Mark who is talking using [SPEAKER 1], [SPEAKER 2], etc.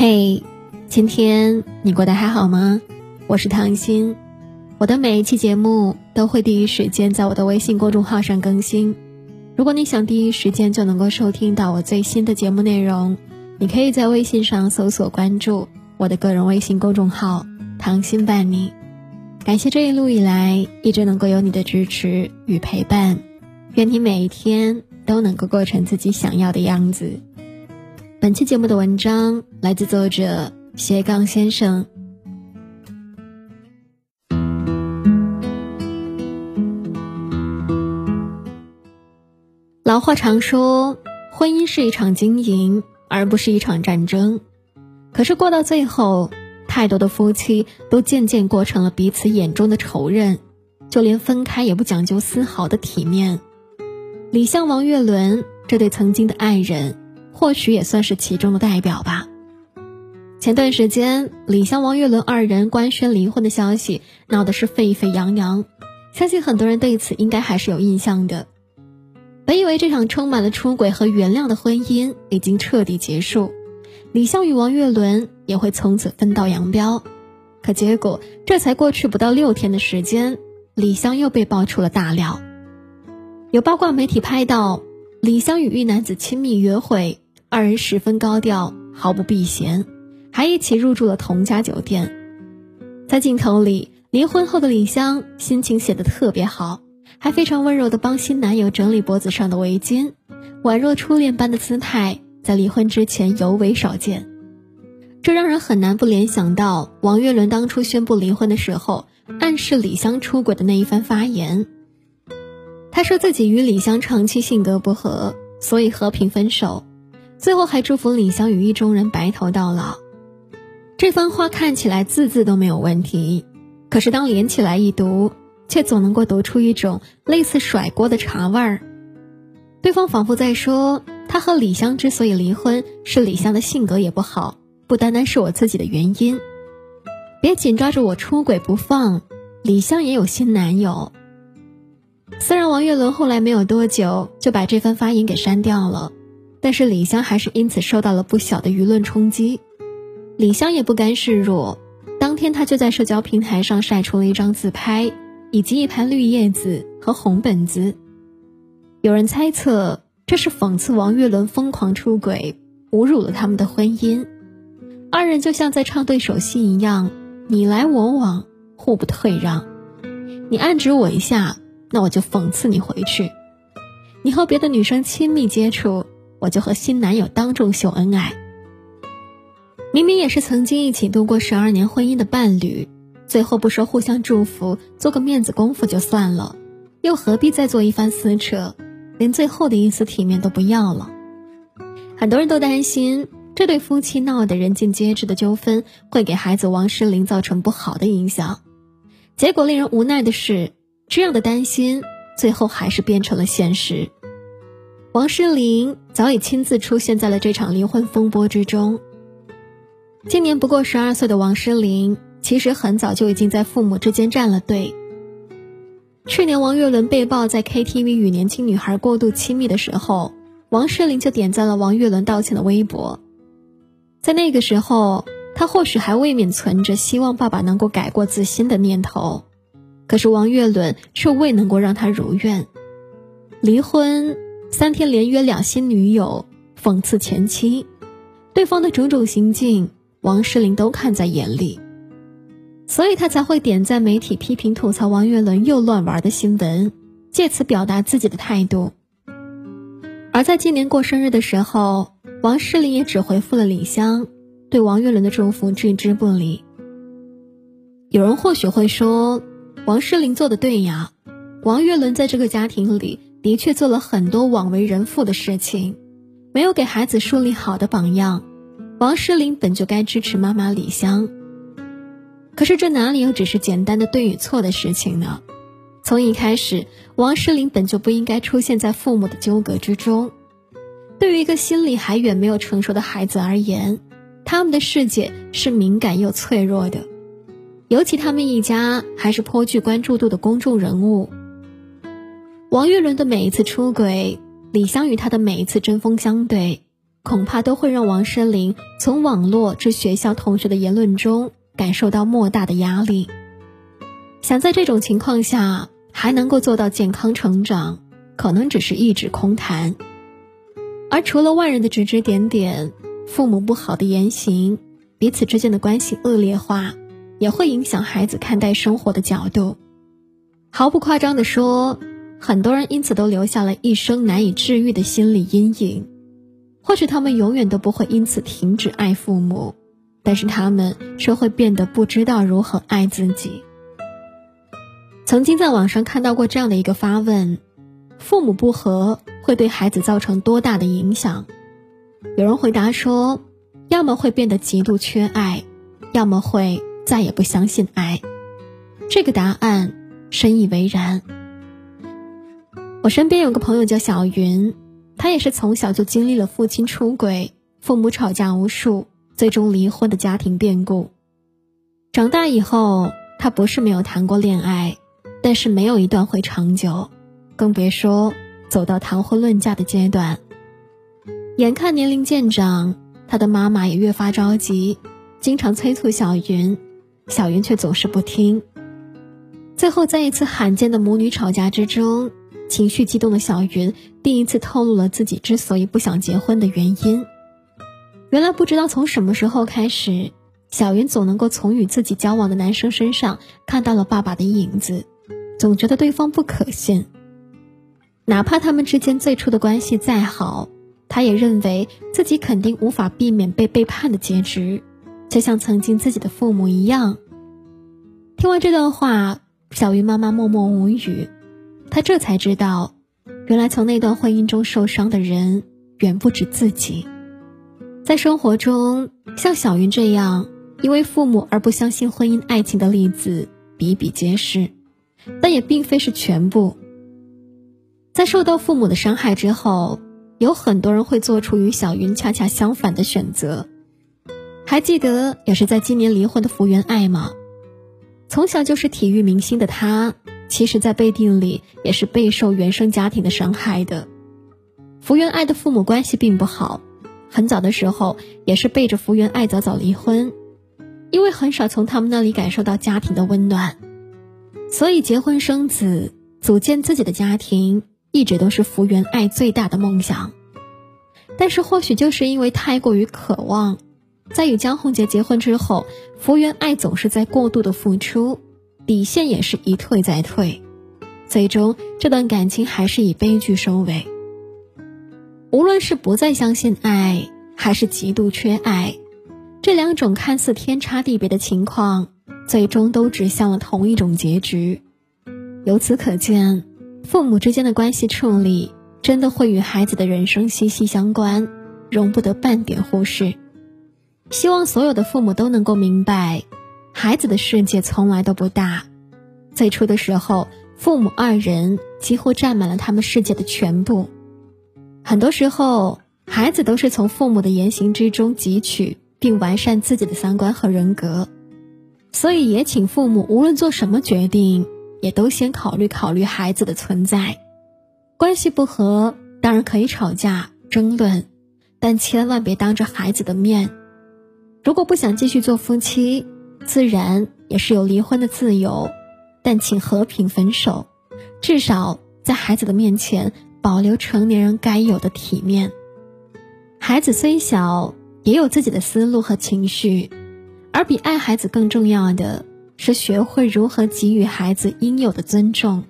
[SPEAKER 1] 嘿，今天你过得还好吗？我是唐心，我的每一期节目都会第一时间在我的微信公众号上更新。如果你想第一时间就能够收听到我最新的节目内容，你可以在微信上搜索关注我的个人微信公众号“唐心伴你”。感谢这一路以来一直能够有你的支持与陪伴，愿你每一天都能够过成自己想要的样子。本期节目的文章来自作者斜杠先生。老话常说，婚姻是一场经营，而不是一场战争。可是过到最后，太多的夫妻都渐渐过成了彼此眼中的仇人，就连分开也不讲究丝毫的体面。李湘、王岳伦这对曾经的爱人。或许也算是其中的代表吧。前段时间，李湘、王岳伦二人官宣离婚的消息闹得是沸沸扬扬，相信很多人对此应该还是有印象的。本以为这场充满了出轨和原谅的婚姻已经彻底结束，李湘与王岳伦也会从此分道扬镳，可结果这才过去不到六天的时间，李湘又被爆出了大料。有八卦媒体拍到，李湘与一男子亲密约会。二人十分高调，毫不避嫌，还一起入住了同家酒店。在镜头里，离婚后的李湘心情写得特别好，还非常温柔地帮新男友整理脖子上的围巾，宛若初恋般的姿态，在离婚之前尤为少见。这让人很难不联想到王岳伦当初宣布离婚的时候，暗示李湘出轨的那一番发言。他说自己与李湘长期性格不合，所以和平分手。最后还祝福李湘与意中人白头到老，这番话看起来字字都没有问题，可是当连起来一读，却总能够读出一种类似甩锅的茶味儿。对方仿佛在说，他和李湘之所以离婚，是李湘的性格也不好，不单单是我自己的原因。别紧抓着我出轨不放，李湘也有新男友。虽然王岳伦后来没有多久就把这番发言给删掉了。但是李湘还是因此受到了不小的舆论冲击，李湘也不甘示弱，当天她就在社交平台上晒出了一张自拍，以及一盘绿叶子和红本子。有人猜测这是讽刺王岳伦疯狂出轨，侮辱了他们的婚姻，二人就像在唱对手戏一样，你来我往，互不退让。你暗指我一下，那我就讽刺你回去。你和别的女生亲密接触。我就和新男友当众秀恩爱。明明也是曾经一起度过十二年婚姻的伴侣，最后不说互相祝福，做个面子功夫就算了，又何必再做一番撕扯，连最后的一丝体面都不要了？很多人都担心这对夫妻闹得人尽皆知的纠纷会给孩子王诗龄造成不好的影响，结果令人无奈的是，这样的担心最后还是变成了现实。王诗龄早已亲自出现在了这场离婚风波之中。今年不过十二岁的王诗龄，其实很早就已经在父母之间站了队。去年王岳伦被曝在 KTV 与年轻女孩过度亲密的时候，王诗龄就点赞了王岳伦道歉的微博。在那个时候，他或许还未免存着希望爸爸能够改过自新的念头，可是王岳伦却未能够让他如愿，离婚。三天连约两新女友，讽刺前妻，对方的种种行径，王诗龄都看在眼里，所以他才会点赞媒体批评吐槽王岳伦又乱玩的新闻，借此表达自己的态度。而在今年过生日的时候，王诗龄也只回复了李湘，对王岳伦的祝福置之不理。有人或许会说，王诗龄做的对呀，王岳伦在这个家庭里。的确做了很多枉为人父的事情，没有给孩子树立好的榜样。王诗龄本就该支持妈妈李湘，可是这哪里又只是简单的对与错的事情呢？从一开始，王诗龄本就不应该出现在父母的纠葛之中。对于一个心理还远没有成熟的孩子而言，他们的世界是敏感又脆弱的，尤其他们一家还是颇具关注度的公众人物。王岳伦的每一次出轨，李湘与他的每一次针锋相对，恐怕都会让王诗龄从网络至学校同学的言论中感受到莫大的压力。想在这种情况下还能够做到健康成长，可能只是一纸空谈。而除了外人的指指点点，父母不好的言行，彼此之间的关系恶劣化，也会影响孩子看待生活的角度。毫不夸张地说，很多人因此都留下了一生难以治愈的心理阴影。或许他们永远都不会因此停止爱父母，但是他们却会变得不知道如何爱自己。曾经在网上看到过这样的一个发问：父母不和会对孩子造成多大的影响？有人回答说，要么会变得极度缺爱，要么会再也不相信爱。这个答案深以为然。我身边有个朋友叫小云，她也是从小就经历了父亲出轨、父母吵架无数，最终离婚的家庭变故。长大以后，她不是没有谈过恋爱。但是没有一段会长久，更别说走到谈婚论嫁的阶段。眼看年龄渐长，他的妈妈也越发着急，经常催促小云，小云却总是不听。最后，在一次罕见的母女吵架之中，情绪激动的小云第一次透露了自己之所以不想结婚的原因。原来，不知道从什么时候开始，小云总能够从与自己交往的男生身上看到了爸爸的影子。总觉得对方不可信，哪怕他们之间最初的关系再好，他也认为自己肯定无法避免被背叛的结局，就像曾经自己的父母一样。听完这段话，小云妈妈默默无语，他这才知道，原来从那段婚姻中受伤的人远不止自己。在生活中，像小云这样因为父母而不相信婚姻爱情的例子比比皆是。但也并非是全部。在受到父母的伤害之后，有很多人会做出与小云恰恰相反的选择。还记得也是在今年离婚的福原爱吗？从小就是体育明星的她，其实，在背地里也是备受原生家庭的伤害的。福原爱的父母关系并不好，很早的时候也是背着福原爱早早离婚，因为很少从他们那里感受到家庭的温暖。所以，结婚生子、组建自己的家庭，一直都是福原爱最大的梦想。但是，或许就是因为太过于渴望，在与江宏杰结婚之后，福原爱总是在过度的付出，底线也是一退再退，最终这段感情还是以悲剧收尾。无论是不再相信爱，还是极度缺爱，这两种看似天差地别的情况。最终都指向了同一种结局。由此可见，父母之间的关系处理真的会与孩子的人生息息相关，容不得半点忽视。希望所有的父母都能够明白，孩子的世界从来都不大。最初的时候，父母二人几乎占满了他们世界的全部。很多时候，孩子都是从父母的言行之中汲取并完善自己的三观和人格。所以也请父母无论做什么决定，也都先考虑考虑孩子的存在。关系不和当然可以吵架争论，但千万别当着孩子的面。如果不想继续做夫妻，自然也是有离婚的自由，但请和平分手，至少在孩子的面前保留成年人该有的体面。孩子虽小，也有自己的思路和情绪。而比爱孩子更重要的是，学会如何给予孩子应有的尊重。